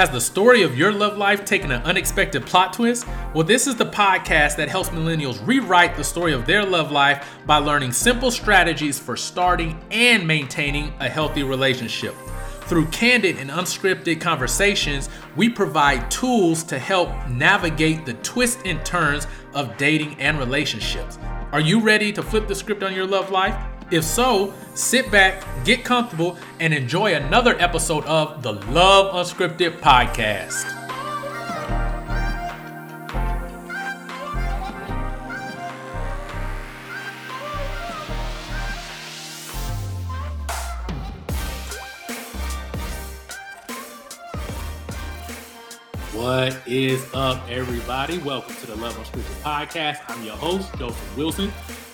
Has the story of your love life taken an unexpected plot twist? Well, this is the podcast that helps millennials rewrite the story of their love life by learning simple strategies for starting and maintaining a healthy relationship. Through candid and unscripted conversations, we provide tools to help navigate the twists and turns of dating and relationships. Are you ready to flip the script on your love life? If so, sit back, get comfortable, and enjoy another episode of the Love Unscripted podcast. What is up, everybody? Welcome to the Love Unscripted podcast. I'm your host, Joseph Wilson.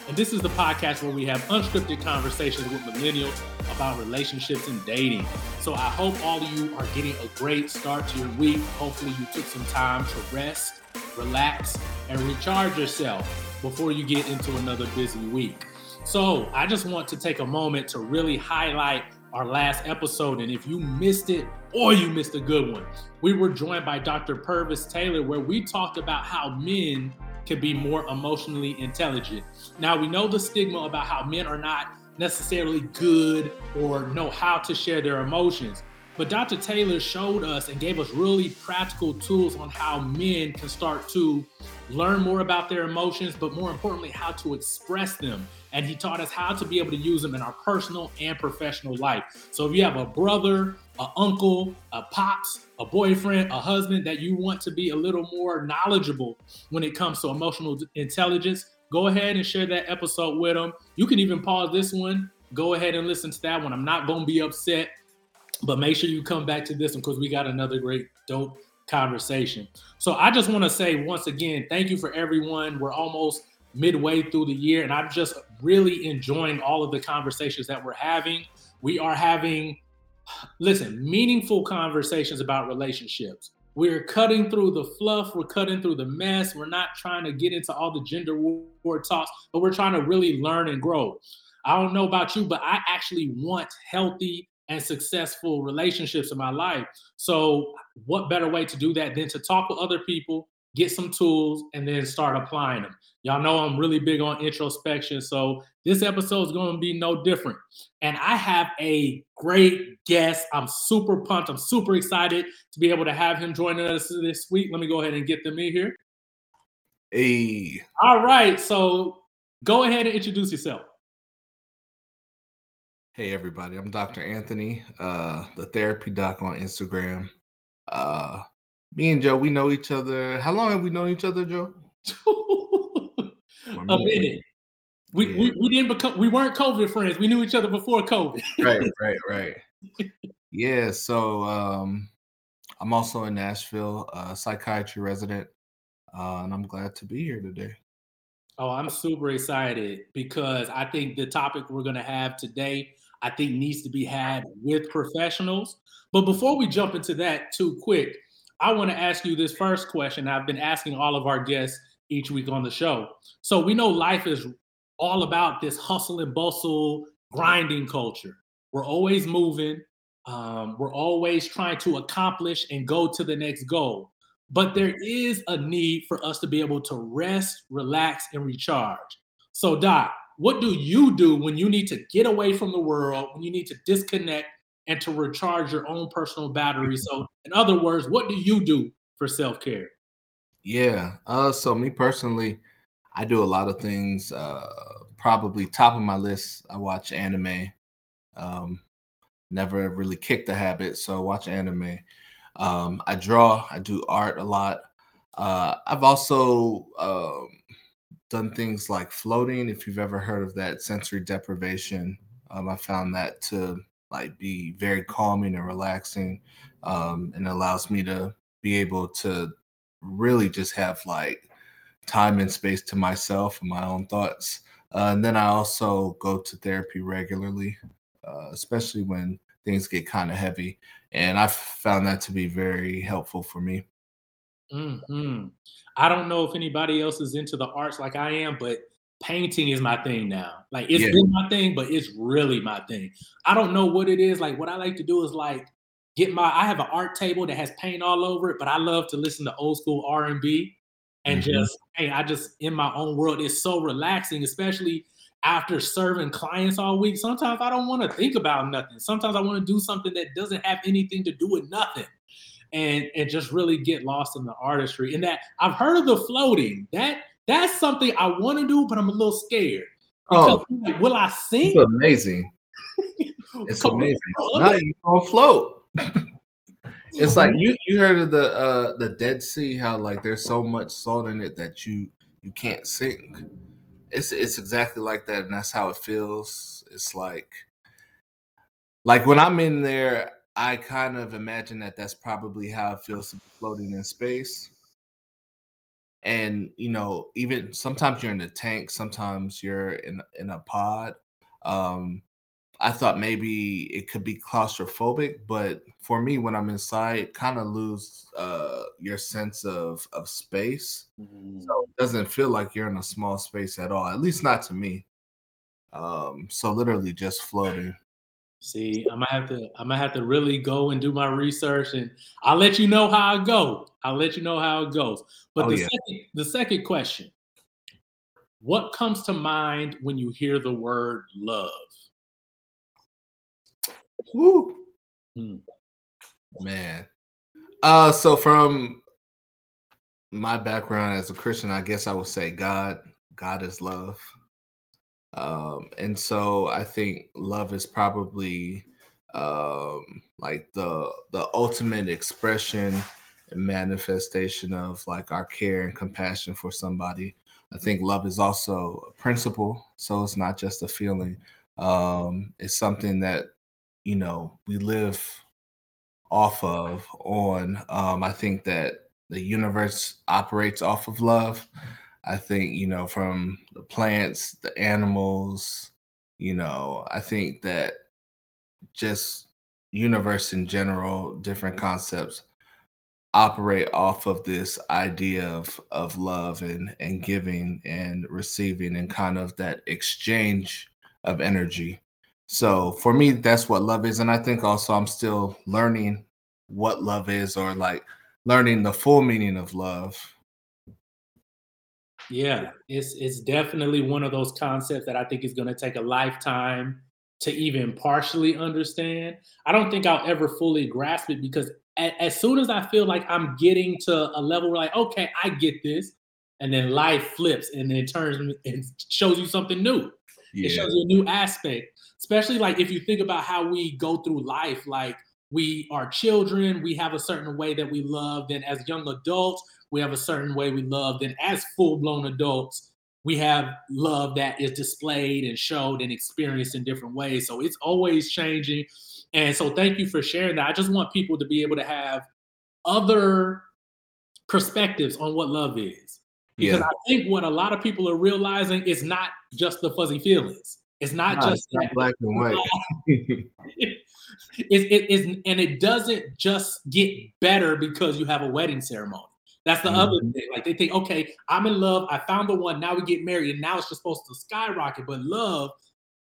And this is the podcast where we have unscripted conversations with millennials about relationships and dating. So I hope all of you are getting a great start to your week. Hopefully, you took some time to rest, relax, and recharge yourself before you get into another busy week. So I just want to take a moment to really highlight our last episode. And if you missed it or you missed a good one, we were joined by Dr. Purvis Taylor, where we talked about how men can be more emotionally intelligent. Now, we know the stigma about how men are not necessarily good or know how to share their emotions. But Dr. Taylor showed us and gave us really practical tools on how men can start to learn more about their emotions, but more importantly, how to express them. And he taught us how to be able to use them in our personal and professional life. So if you have a brother, an uncle, a pops, a boyfriend, a husband that you want to be a little more knowledgeable when it comes to emotional intelligence, go ahead and share that episode with them. You can even pause this one, go ahead and listen to that one. I'm not going to be upset, but make sure you come back to this one because we got another great, dope conversation. So I just want to say once again, thank you for everyone. We're almost midway through the year, and I'm just really enjoying all of the conversations that we're having. We are having, listen, meaningful conversations about relationships. We're cutting through the fluff, we're cutting through the mess. We're not trying to get into all the gender war talks, but we're trying to really learn and grow. I don't know about you, but I actually want healthy and successful relationships in my life. So, what better way to do that than to talk with other people, get some tools, and then start applying them? Y'all know I'm really big on introspection. So, this episode is going to be no different. And I have a great guest. I'm super pumped. I'm super excited to be able to have him joining us this week. Let me go ahead and get them in here. Hey. All right. So, go ahead and introduce yourself. Hey everybody, I'm Dr. Anthony, uh, the therapy doc on Instagram. Uh, me and Joe, we know each other. How long have we known each other, Joe? a minute. We, yeah. we we didn't become we weren't COVID friends. We knew each other before COVID. right, right, right. Yeah, so um I'm also in Nashville, uh psychiatry resident, uh, and I'm glad to be here today. Oh, I'm super excited because I think the topic we're gonna have today I think needs to be had with professionals. But before we jump into that too quick, I want to ask you this first question. I've been asking all of our guests each week on the show. So we know life is all about this hustle and bustle, grinding culture. We're always moving. Um, we're always trying to accomplish and go to the next goal. But there is a need for us to be able to rest, relax, and recharge. So, Doc, what do you do when you need to get away from the world, when you need to disconnect and to recharge your own personal battery? So, in other words, what do you do for self care? Yeah. Uh, so me personally, I do a lot of things. Uh, probably top of my list. I watch anime. Um, never really kicked the habit, so I watch anime. Um, I draw. I do art a lot. Uh, I've also um, done things like floating. If you've ever heard of that sensory deprivation, um, I found that to like be very calming and relaxing, um, and allows me to be able to really just have like time and space to myself and my own thoughts. Uh, and then I also go to therapy regularly, uh, especially when things get kind of heavy. And I've found that to be very helpful for me. Mm-hmm. I don't know if anybody else is into the arts like I am, but painting is my thing now. Like it's yeah. been my thing, but it's really my thing. I don't know what it is. Like what I like to do is like get my I have an art table that has paint all over it, but I love to listen to old school R&B and mm-hmm. just hey, I just in my own world. It's so relaxing, especially after serving clients all week. Sometimes I don't want to think about nothing. Sometimes I want to do something that doesn't have anything to do with nothing. And and just really get lost in the artistry. And that I've heard of the floating. That that's something I want to do, but I'm a little scared. Oh, like, will I sing? It's amazing. It's amazing. Now you gonna float. it's like you you heard of the uh the Dead Sea, how like there's so much salt in it that you you can't sink. It's it's exactly like that, and that's how it feels. It's like like when I'm in there, I kind of imagine that that's probably how it feels to be floating in space. And you know, even sometimes you're in a tank, sometimes you're in in a pod. Um, I thought maybe it could be claustrophobic, but for me, when I'm inside, kind of lose uh, your sense of of space. Mm-hmm. So it doesn't feel like you're in a small space at all. At least not to me. Um, so literally just floating. See, I'm gonna have to I'm gonna have to really go and do my research, and I'll let you know how it goes. I'll let you know how it goes. But oh, the yeah. second the second question, what comes to mind when you hear the word love? Woo. Hmm. Man. Uh so from my background as a Christian, I guess I would say God, God is love. Um, and so I think love is probably um like the the ultimate expression and manifestation of like our care and compassion for somebody. I think love is also a principle, so it's not just a feeling. Um, it's something that you know we live off of on um i think that the universe operates off of love. I think you know from the plants the animals you know i think that just universe in general different concepts operate off of this idea of of love and and giving and receiving and kind of that exchange of energy so for me, that's what love is. And I think also I'm still learning what love is or like learning the full meaning of love. Yeah, it's it's definitely one of those concepts that I think is going to take a lifetime to even partially understand. I don't think I'll ever fully grasp it because as soon as I feel like I'm getting to a level where like, okay, I get this, and then life flips and then it turns and shows you something new. Yeah. It shows you a new aspect especially like if you think about how we go through life, like we are children, we have a certain way that we love. Then as young adults, we have a certain way we love. Then as full blown adults, we have love that is displayed and showed and experienced in different ways. So it's always changing. And so thank you for sharing that. I just want people to be able to have other perspectives on what love is. Because yeah. I think what a lot of people are realizing is not just the fuzzy feelings. It's not no, just it's black and white. it, it is, and it doesn't just get better because you have a wedding ceremony. That's the mm-hmm. other thing. Like they think, okay, I'm in love. I found the one. Now we get married, and now it's just supposed to skyrocket. But love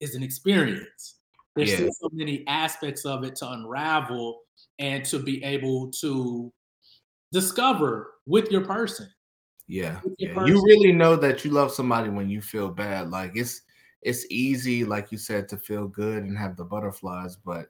is an experience. There's yeah. still so many aspects of it to unravel and to be able to discover with your person. Yeah, yeah. You really know that you love somebody when you feel bad. Like it's it's easy, like you said, to feel good and have the butterflies, but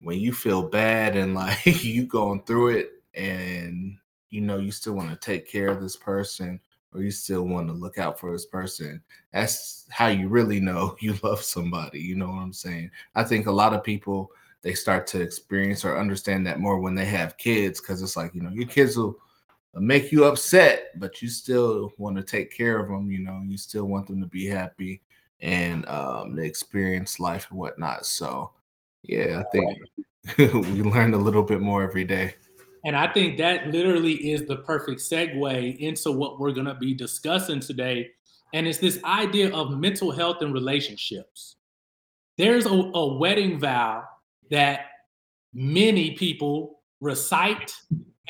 when you feel bad and like you going through it and you know you still want to take care of this person or you still want to look out for this person that's how you really know you love somebody you know what i'm saying i think a lot of people they start to experience or understand that more when they have kids because it's like you know your kids will make you upset but you still want to take care of them you know you still want them to be happy and um, experience life and whatnot. So, yeah, I think we learn a little bit more every day. And I think that literally is the perfect segue into what we're going to be discussing today. And it's this idea of mental health and relationships. There's a, a wedding vow that many people recite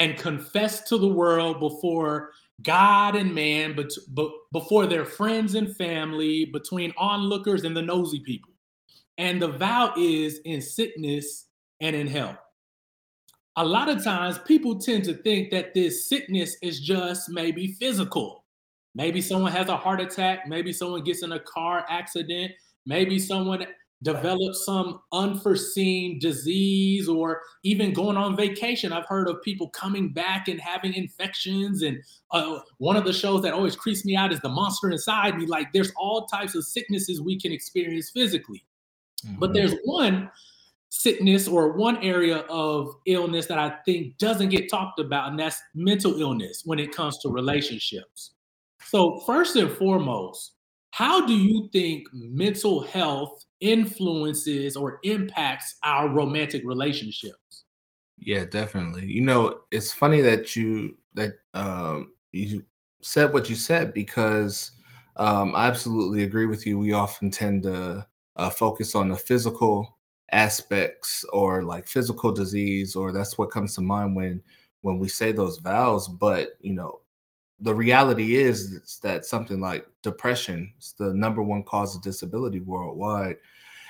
and confess to the world before God and man, but, before their friends and family, between onlookers and the nosy people. And the vow is in sickness and in health. a lot of times people tend to think that this sickness is just maybe physical. Maybe someone has a heart attack, maybe someone gets in a car accident, maybe someone develops some unforeseen disease or even going on vacation. I've heard of people coming back and having infections. And uh, one of the shows that always creeps me out is The Monster Inside Me. Like there's all types of sicknesses we can experience physically. Mm-hmm. But there's one sickness or one area of illness that I think doesn't get talked about, and that's mental illness when it comes to relationships. So, first and foremost, how do you think mental health influences or impacts our romantic relationships? Yeah, definitely. You know, it's funny that you that um you said what you said because um I absolutely agree with you. We often tend to uh, focus on the physical aspects or like physical disease or that's what comes to mind when when we say those vows but you know the reality is that something like depression is the number one cause of disability worldwide.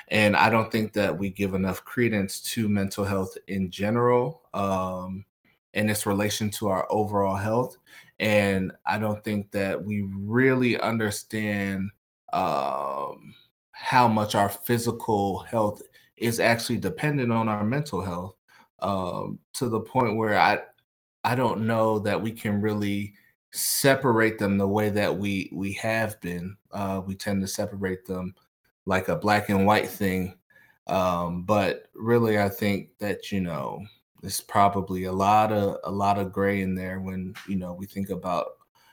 And i don't think that we give enough credence to mental health in general um, and its relation to our overall health. And i don't think that we really understand um, how much our physical health is actually dependent on our mental health um, to the point where I I don't know that we can really separate them the way that we we have been. Uh, we tend to separate them like a black and white thing, um, but really, I think that you know there's probably a lot of a lot of gray in there when you know we think about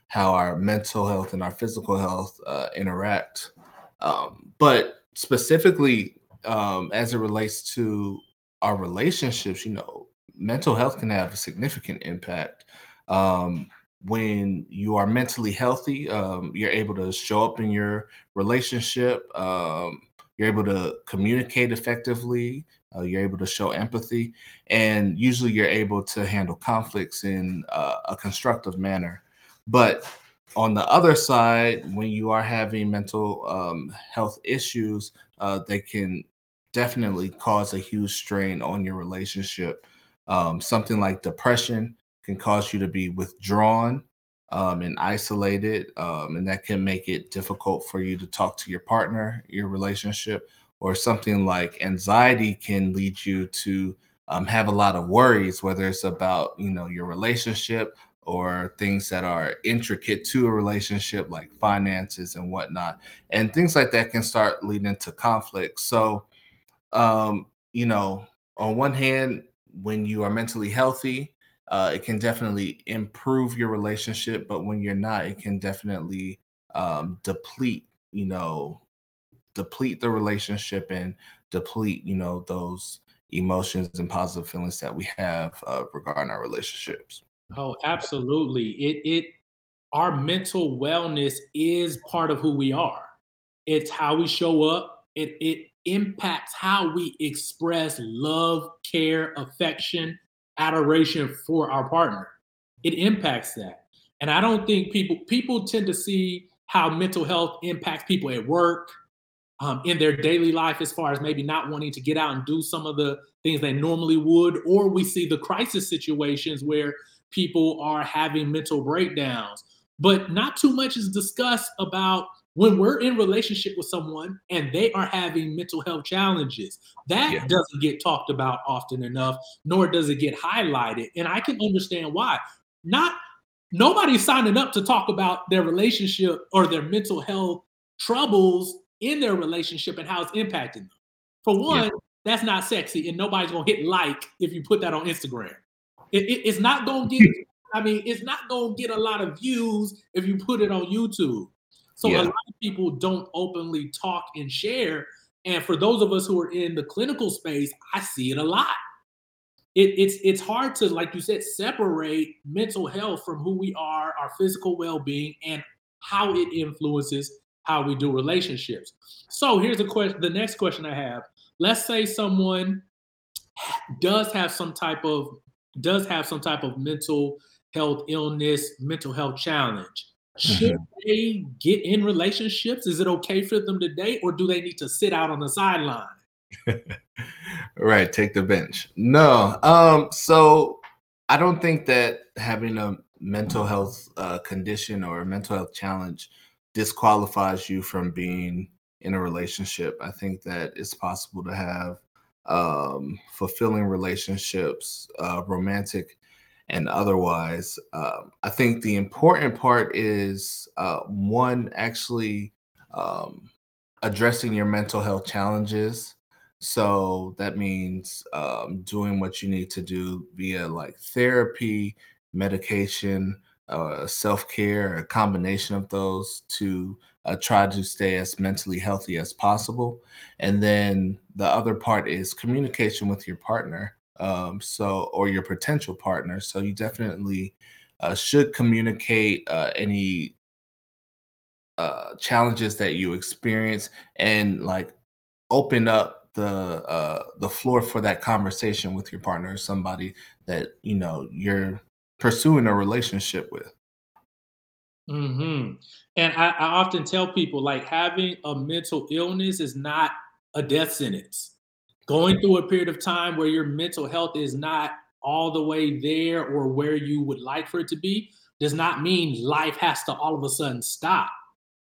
how our mental health and our physical health uh, interact. Um, but specifically um, as it relates to our relationships, you know, mental health can have a significant impact. Um, when you are mentally healthy, um, you're able to show up in your relationship. Um, you're able to communicate effectively. Uh, you're able to show empathy, and usually you're able to handle conflicts in uh, a constructive manner. But on the other side, when you are having mental um, health issues, uh, they can definitely cause a huge strain on your relationship. Um, something like depression can cause you to be withdrawn um, and isolated, um, and that can make it difficult for you to talk to your partner, your relationship, or something like anxiety can lead you to um, have a lot of worries, whether it's about you know your relationship or things that are intricate to a relationship, like finances and whatnot, and things like that can start leading to conflict. So um, you know, on one hand, when you are mentally healthy, uh, it can definitely improve your relationship. But when you're not, it can definitely um, deplete, you know, deplete the relationship and deplete, you know, those emotions and positive feelings that we have uh, regarding our relationships. Oh, absolutely. It it our mental wellness is part of who we are. It's how we show up. It it impacts how we express love, care, affection, adoration for our partner. It impacts that. And I don't think people people tend to see how mental health impacts people at work, um, in their daily life, as far as maybe not wanting to get out and do some of the things they normally would, or we see the crisis situations where people are having mental breakdowns. But not too much is discussed about when we're in relationship with someone and they are having mental health challenges that yeah. doesn't get talked about often enough nor does it get highlighted. And i can understand why. Not nobody's signing up to talk about their relationship or their mental health troubles in their relationship and how it's impacting them. For one yeah. that's not sexy and nobody's gonna hit like if you put that on instagram. It, it, it's not gonna get i mean it's not gonna get a lot of views if you put it on youtube so yeah. a lot of people don't openly talk and share. And for those of us who are in the clinical space, I see it a lot. It, it's it's hard to, like you said, separate mental health from who we are, our physical well-being, and how it influences how we do relationships. So here's the question. The next question I have: Let's say someone does have some type of does have some type of mental health illness, mental health challenge. Should mm-hmm. they get in relationships? Is it okay for them to date, or do they need to sit out on the sideline? right, take the bench. No, um, so I don't think that having a mental health uh, condition or a mental health challenge disqualifies you from being in a relationship. I think that it's possible to have um, fulfilling relationships, uh, romantic and otherwise. Um, I think the important part is uh, one, actually um, addressing your mental health challenges. So that means um, doing what you need to do via like therapy, medication, uh, self care, a combination of those to uh, try to stay as mentally healthy as possible. And then the other part is communication with your partner. Um, so, or your potential partner. So, you definitely uh, should communicate uh, any uh, challenges that you experience and like open up the uh, the floor for that conversation with your partner or somebody that you know you're pursuing a relationship with. Hmm. And I, I often tell people like having a mental illness is not a death sentence. Going through a period of time where your mental health is not all the way there or where you would like for it to be does not mean life has to all of a sudden stop.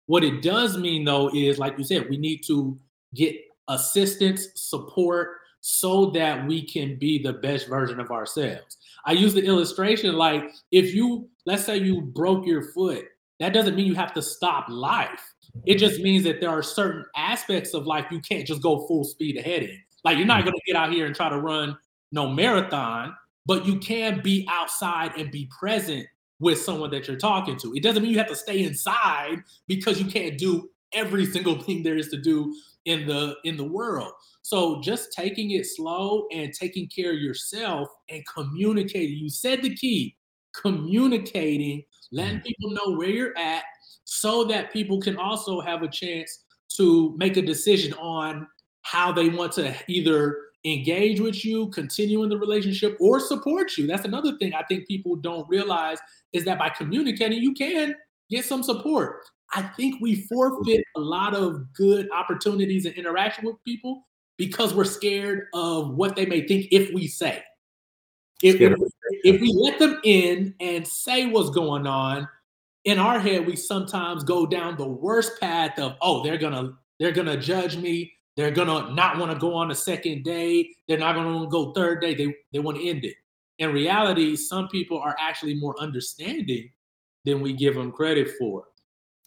What it does mean though is, like you said, we need to get assistance, support, so that we can be the best version of ourselves. I use the illustration like if you, let's say you broke your foot, that doesn't mean you have to stop life. It just means that there are certain aspects of life you can't just go full speed ahead in. Like you're not going to get out here and try to run no marathon, but you can be outside and be present with someone that you're talking to. It doesn't mean you have to stay inside because you can't do every single thing there is to do in the in the world. So just taking it slow and taking care of yourself and communicating. You said the key, communicating, letting mm. people know where you're at so that people can also have a chance to make a decision on how they want to either engage with you, continue in the relationship, or support you. That's another thing I think people don't realize is that by communicating, you can get some support. I think we forfeit a lot of good opportunities and interaction with people because we're scared of what they may think if we say. If, if, if we let them in and say what's going on, in our head we sometimes go down the worst path of oh they're gonna they're gonna judge me they're gonna not want to go on a second day. They're not gonna want to go third day. They they want to end it. In reality some people are actually more understanding than we give them credit for.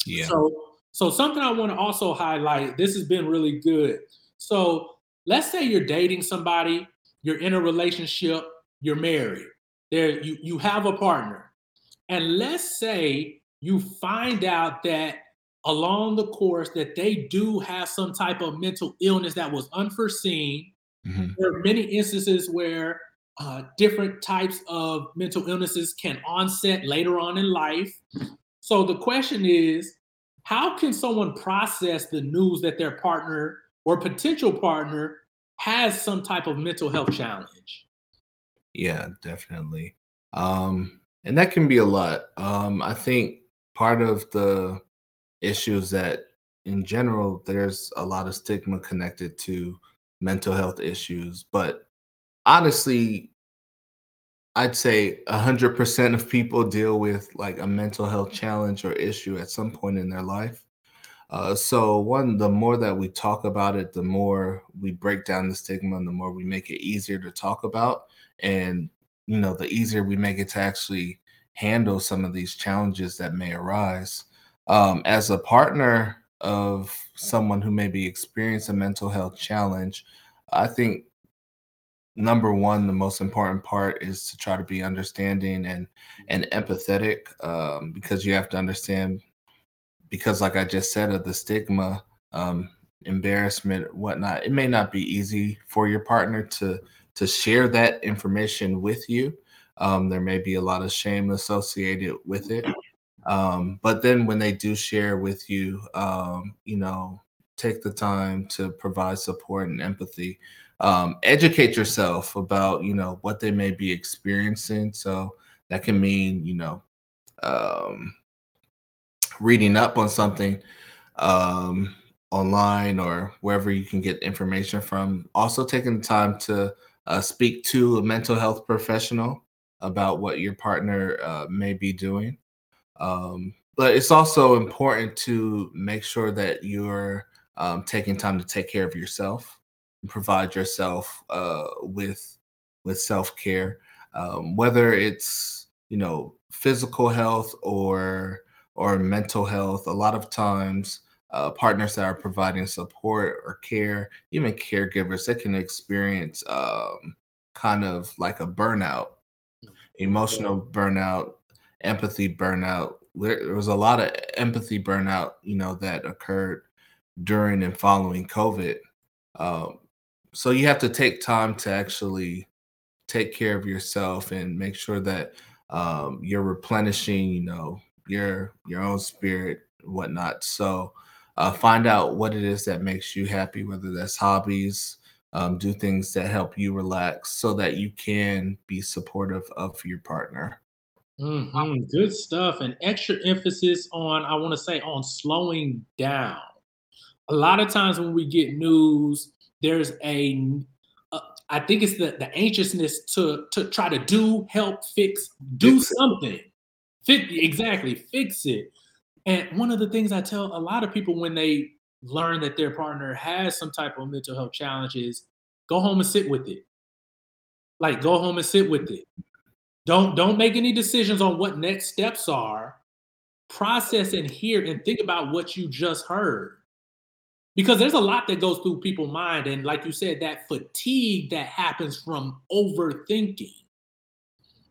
Yeah. So so something i want to also highlight this has been really good. So let's say you're dating somebody, you're in a relationship, you're married, there you, you have a partner. And let's say you find out that along the course that they do have some type of mental illness that was unforeseen. Mm-hmm. There are many instances where uh, different types of mental illnesses can onset later on in life. So the question is, how can someone process the news that their partner or potential partner has some type of mental health challenge. Yeah, definitely. Um, and that can be a lot. Um, I think part of the issue is that in general, there's a lot of stigma connected to mental health issues. But honestly, I'd say 100% of people deal with like a mental health challenge or issue at some point in their life. Uh, so one, the more that we talk about it, the more we break down the stigma, and the more we make it easier to talk about, and you know, the easier we make it to actually handle some of these challenges that may arise. Um, as a partner of someone who may be experiencing a mental health challenge, I think number one, the most important part is to try to be understanding and and empathetic, um, because you have to understand because like i just said of the stigma um, embarrassment whatnot it may not be easy for your partner to to share that information with you. Um, there may be a lot of shame associated with it um, but then when they do share with you um, you know take the time to provide support and empathy um, educate yourself about you know what they may be experiencing so that can mean you know um, reading up on something, um, online or wherever you can get information from. Also, taking the time to uh, speak to a mental health professional about what your partner uh, may be doing. Um, but it's also important to make sure that you're um, taking time to take care of yourself and provide yourself uh, with with self care, um, whether it's you know physical health or or mental health. A lot of times, uh, partners that are providing support or care, even caregivers, they can experience um, kind of like a burnout, emotional burnout, empathy burnout. There was a lot of empathy burnout, you know, that occurred during and following COVID. Um, so you have to take time to actually take care of yourself and make sure that um, you're replenishing, you know, your your own spirit, whatnot. So uh, find out what it is that makes you happy, whether that's hobbies, um, do things that help you relax, so that you can be supportive of your partner. Mm-hmm. Good stuff, and extra emphasis on I want to say on slowing down. A lot of times when we get news, there's a uh, I think it's the the anxiousness to to try to do, help, fix, do fix something. Fix exactly, fix it. And one of the things I tell a lot of people when they learn that their partner has some type of mental health challenges, go home and sit with it. Like go home and sit with it. Don't don't make any decisions on what next steps are. Process and hear and think about what you just heard. Because there's a lot that goes through people's mind and like you said that fatigue that happens from overthinking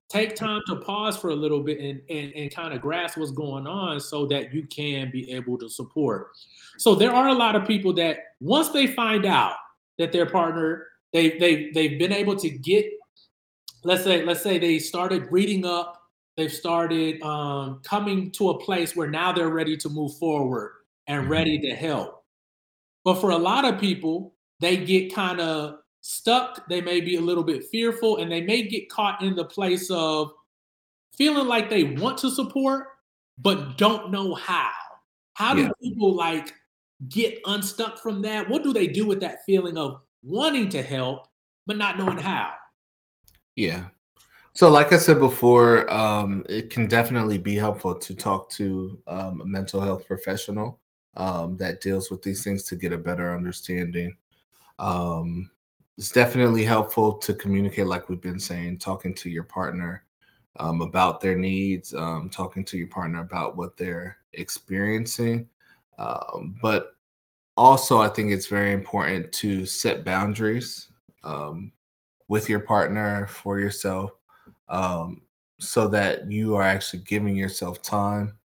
take time to pause for a little bit and, and, and kind of grasp what's going on so that you can be able to support. So there are a lot of people that once they find out that their partner, they they they've been able to get, let's say, let's say they started reading up, they've started um, coming to a place where now they're ready to move forward and mm-hmm. ready to help. But for a lot of people, they get kind of stuck, they may be a little bit fearful, and they may get caught in the place of feeling like they want to support, but don't know how. How do people like get unstuck from that? What do they do with that feeling of wanting to help, but not knowing how? Yeah. So, like I said before, um, it can definitely be helpful to talk to um, a mental health professional um, that deals with these things to get a better understanding. Um, it's definitely helpful to communicate, like we've been saying, talking to your partner um, about their needs, um, talking to your partner about what they're experiencing. But also, I think it's very important to set boundaries with your partner for yourself um, so that you are actually giving yourself time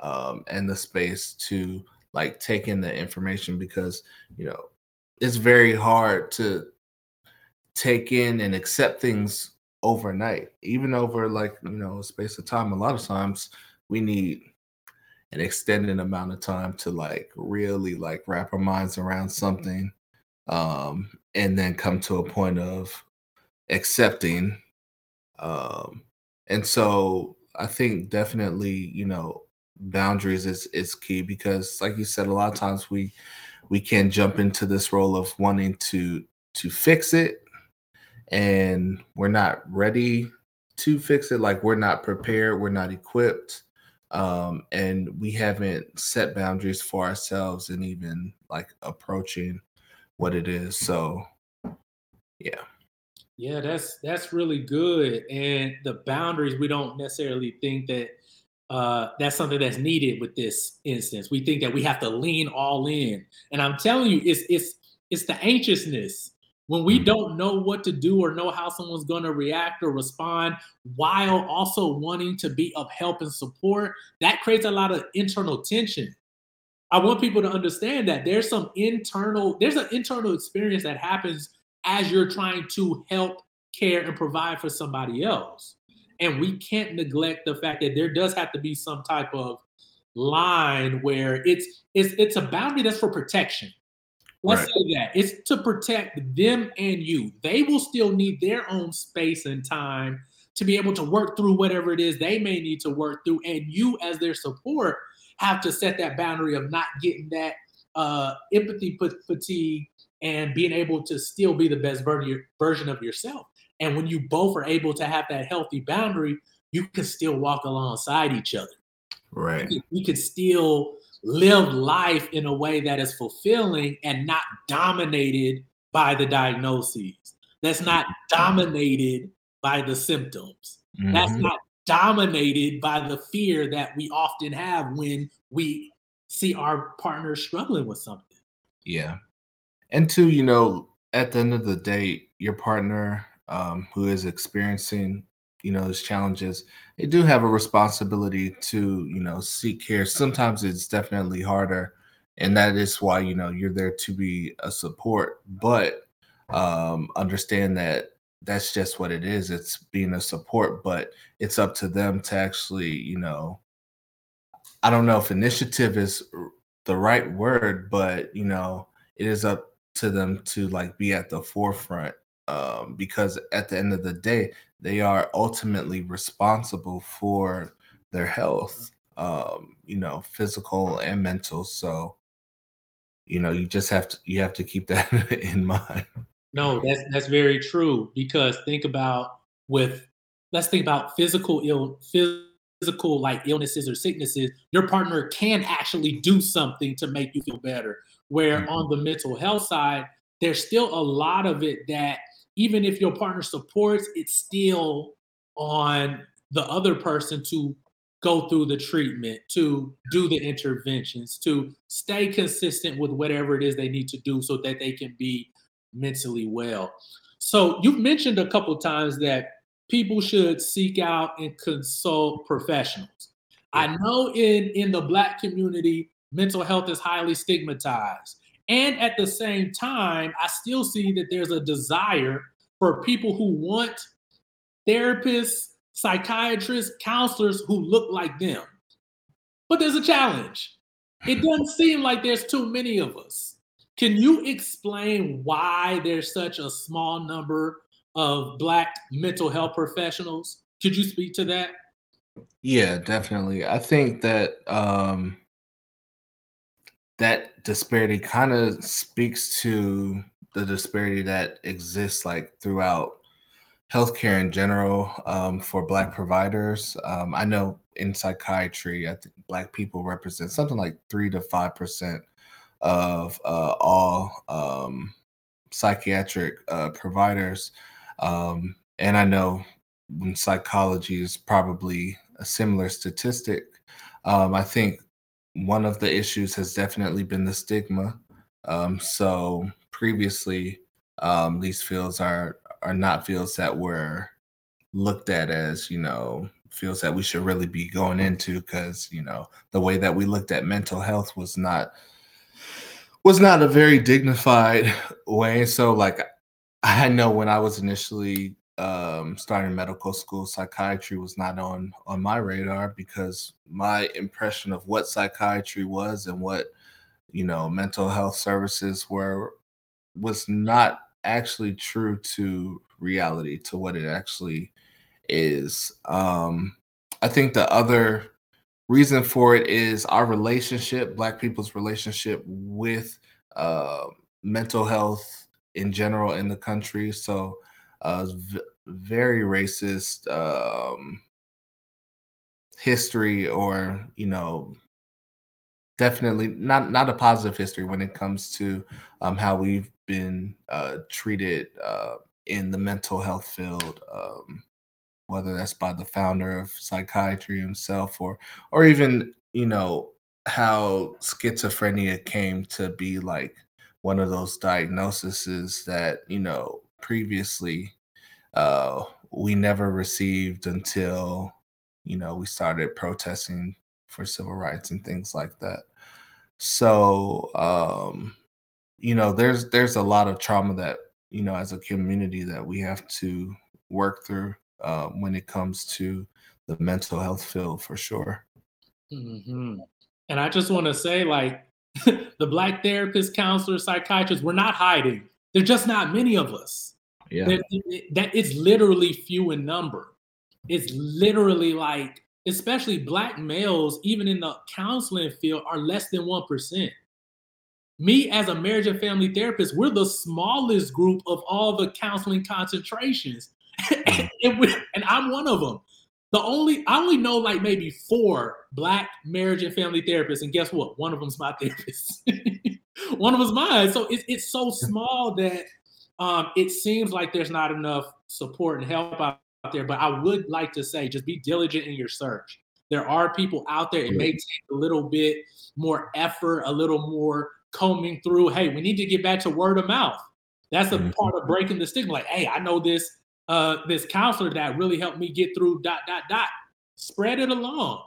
um, and the space to like take in the information because, you know, it's very hard to take in and accept things overnight, even over like, you know, a space of time. A lot of times we need an extended amount of time to like really like wrap our minds around something um and then come to a point of accepting um and so i think definitely you know boundaries is is key because like you said a lot of times we we can jump into this role of wanting to to fix it and we're not ready to fix it like we're not prepared we're not equipped um, and we haven't set boundaries for ourselves and even like approaching what it is so yeah yeah that's that's really good and the boundaries we don't necessarily think that uh, that's something that's needed with this instance we think that we have to lean all in and i'm telling you it's it's it's the anxiousness when we don't know what to do or know how someone's going to react or respond while also wanting to be of help and support, that creates a lot of internal tension. I want people to understand that there's some internal, there's an internal experience that happens as you're trying to help, care, and provide for somebody else. And we can't neglect the fact that there does have to be some type of line where it's it's it's a boundary that's for protection. Let's right. say that it's to protect them and you. They will still need their own space and time to be able to work through whatever it is they may need to work through. And you, as their support, have to set that boundary of not getting that uh, empathy fatigue and being able to still be the best version of yourself. And when you both are able to have that healthy boundary, you can still walk alongside each other. Right. You can still live life in a way that is fulfilling and not dominated by the diagnoses. That's not mm-hmm. dominated by the symptoms. Mm-hmm. That's not dominated by the fear that we often have when we see our partner struggling with something. Yeah. And two, you know, at the end of the day, your partner um, who is experiencing, you know, those challenges, they do have a responsibility to, you know, seek care. Sometimes it's definitely harder, and that is why you know you're there to be a support. But um, understand that that's just what it is. It's being a support, but it's up to them to actually, you know, I don't know if initiative is the right word, but you know, it is up to them to like be at the forefront um, because at the end of the day, they are ultimately responsible for their health, um, you know, physical and mental. So, you know, you just have to you have to keep that in mind. No, that's that's very true because think about with let's think about physical ill physical like illnesses or sicknesses, your partner can actually do something to make you feel better. Where mm-hmm. on the mental health side, there's still a lot of it that even if your partner supports, it's still on the other person to go through the treatment, to do the interventions, to stay consistent with whatever it is they need to do so that they can be mentally well. So you've mentioned a couple times that people should seek out and consult professionals. I know in in the black community mental health is highly stigmatized. And at the same time, I still see that there's a desire for people who want therapists, psychiatrists, counselors who look like them. But there's a challenge. It doesn't seem like there's too many of us. Can you explain why there's such a small number of Black mental health professionals? Could you speak to that? Yeah, definitely. I think that um, that disparity kind of speaks to the disparity that exists like throughout healthcare in general um, for black providers. Um, i know in psychiatry i think black people represent something like three to five percent of uh, all um, psychiatric uh, providers. Um, and i know in psychology is probably a similar statistic um, i think one of the issues has definitely been the stigma. Um, so previously, um, these fields are are not fields that were looked at as you know fields that we should really be going into because you know the way that we looked at mental health was not was not a very dignified way. So like I know when I was initially um, starting medical school, psychiatry was not on on my radar because my impression of what psychiatry was and what you know mental health services were was not actually true to reality to what it actually is. Um, I think the other reason for it is our relationship, Black people's relationship with uh, mental health in general in the country. So uh, very racist um, history, or you know, definitely not not a positive history when it comes to um, how we've been uh, treated uh, in the mental health field. Um, whether that's by the founder of psychiatry himself, or or even you know how schizophrenia came to be like one of those diagnoses that you know previously uh, we never received until you know we started protesting for civil rights and things like that. So um, you know, there's there's a lot of trauma that you know as a community that we have to work through uh, when it comes to the mental health field for sure. Mm-hmm. And I just want to say, like, the black therapists, counselors, psychiatrists, we're not hiding. There's just not many of us. Yeah. That, that it's literally few in number. It's literally like, especially black males, even in the counseling field, are less than 1%. me as a marriage and family therapist, we're the smallest group of all the counseling concentrations. and, we, and I'm one of them. The only I only know like maybe four black marriage and family therapists, and guess what? One of them's my therapist. one of them's mine. So it's it's so small that um, it seems like there's not enough support and help out there. But I would like to say, just be diligent in your search. There are people out there. It may take a little bit more effort, a little more combing through. Hey, we need to get back to word of mouth. That's a mm-hmm. part of breaking the stigma. Like, hey, I know this uh, this counselor that really helped me get through dot dot dot. Spread it along.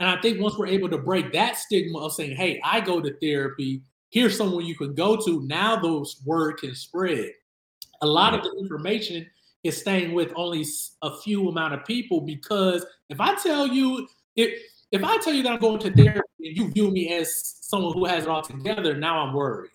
And I think once we're able to break that stigma of saying, hey, I go to therapy, here's someone you can go to, now those word can spread. A lot of the information is staying with only a few amount of people because if I tell you if if I tell you that I'm going to therapy and you view me as someone who has it all together, now I'm worried.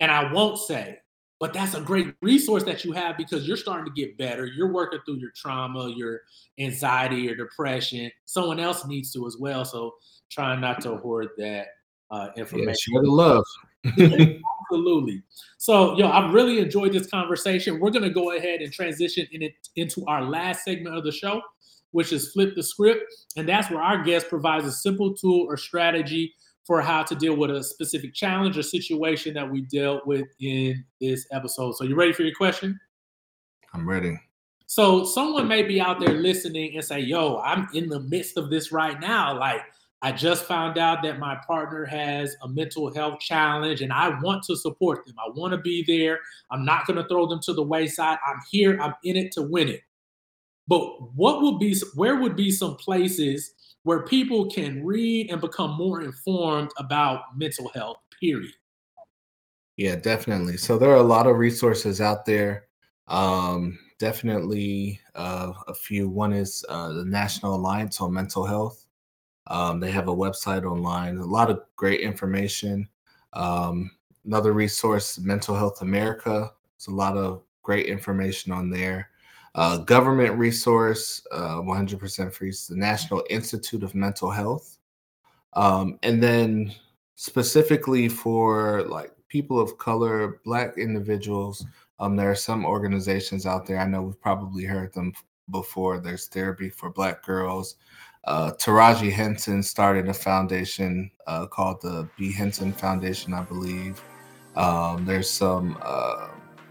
And I won't say, but that's a great resource that you have because you're starting to get better. You're working through your trauma, your anxiety, your depression. Someone else needs to as well. So trying not to hoard that uh, information. Yeah, share the love. Absolutely. So, yo, I've really enjoyed this conversation. We're going to go ahead and transition in it, into our last segment of the show, which is flip the script. And that's where our guest provides a simple tool or strategy for how to deal with a specific challenge or situation that we dealt with in this episode. So, you ready for your question? I'm ready. So, someone may be out there listening and say, Yo, I'm in the midst of this right now. Like, I just found out that my partner has a mental health challenge and I want to support them. I want to be there. I'm not going to throw them to the wayside. I'm here. I'm in it to win it. But what would be, where would be some places where people can read and become more informed about mental health, period. Yeah, definitely. So there are a lot of resources out there. Um, definitely uh, a few. One is uh, the National Alliance on Mental Health. Um, they have a website online, a lot of great information. Um, another resource, Mental Health America. It's a lot of great information on there. Uh, government resource, uh, 100% free, the National Institute of Mental Health. Um, and then specifically for like people of color, Black individuals, um, there are some organizations out there. I know we've probably heard them before. There's Therapy for Black Girls. Uh, Taraji Henson started a foundation uh, called the B. Henson Foundation, I believe. Um, there's some uh,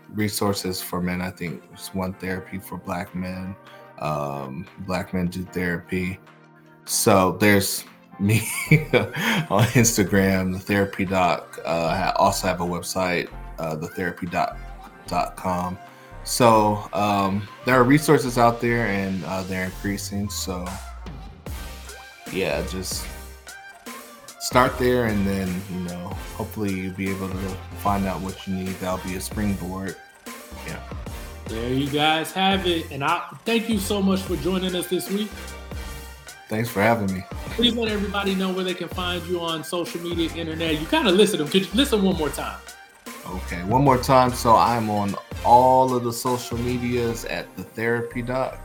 resources for men. I think it's one therapy for black men. Um, black men do therapy. So there's me on Instagram, the therapy doc. Uh, I also have a website, uh, the therapy doc.com. So um, there are resources out there and uh, they're increasing. So yeah, just start there and then you know hopefully you'll be able to find out what you need. That'll be a springboard. Yeah. There you guys have it. And i thank you so much for joining us this week. Thanks for having me. Please let everybody know where they can find you on social media internet. You kind of listed them. Could you listen one more time? Okay one more time. So i'm on all of the social medias at the therapy doc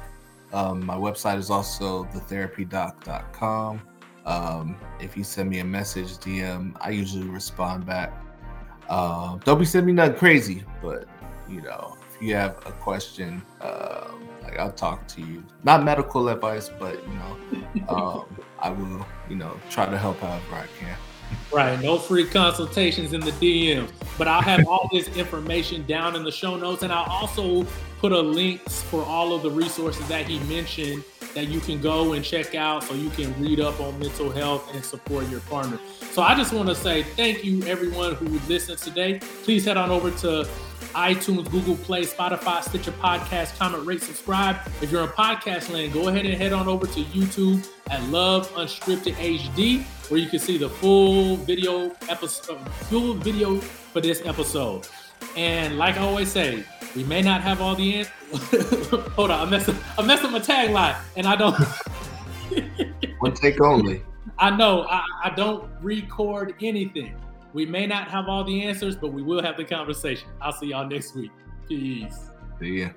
um, my website is also thetherapydoc.com um, if you send me a message, DM, I usually respond back. Uh, don't be sending me nothing crazy, but you know, if you have a question, uh, like I'll talk to you. Not medical advice, but you know, um, I will, you know, try to help however I can. Right, no free consultations in the DMs, but I'll have all this information down in the show notes, and I'll also put a links for all of the resources that he mentioned that you can go and check out so you can read up on mental health and support your partner. So I just want to say thank you everyone who listened today. Please head on over to iTunes, Google Play, Spotify, Stitcher Podcast, comment, rate, subscribe. If you're in podcast land, go ahead and head on over to YouTube at Love Unscripted HD, where you can see the full video episode, full video for this episode. And like I always say, we may not have all the answers. Hold on, I'm messing, I'm messing my tagline, and I don't. One take only. I know. I, I don't record anything. We may not have all the answers, but we will have the conversation. I'll see y'all next week. Peace. See ya.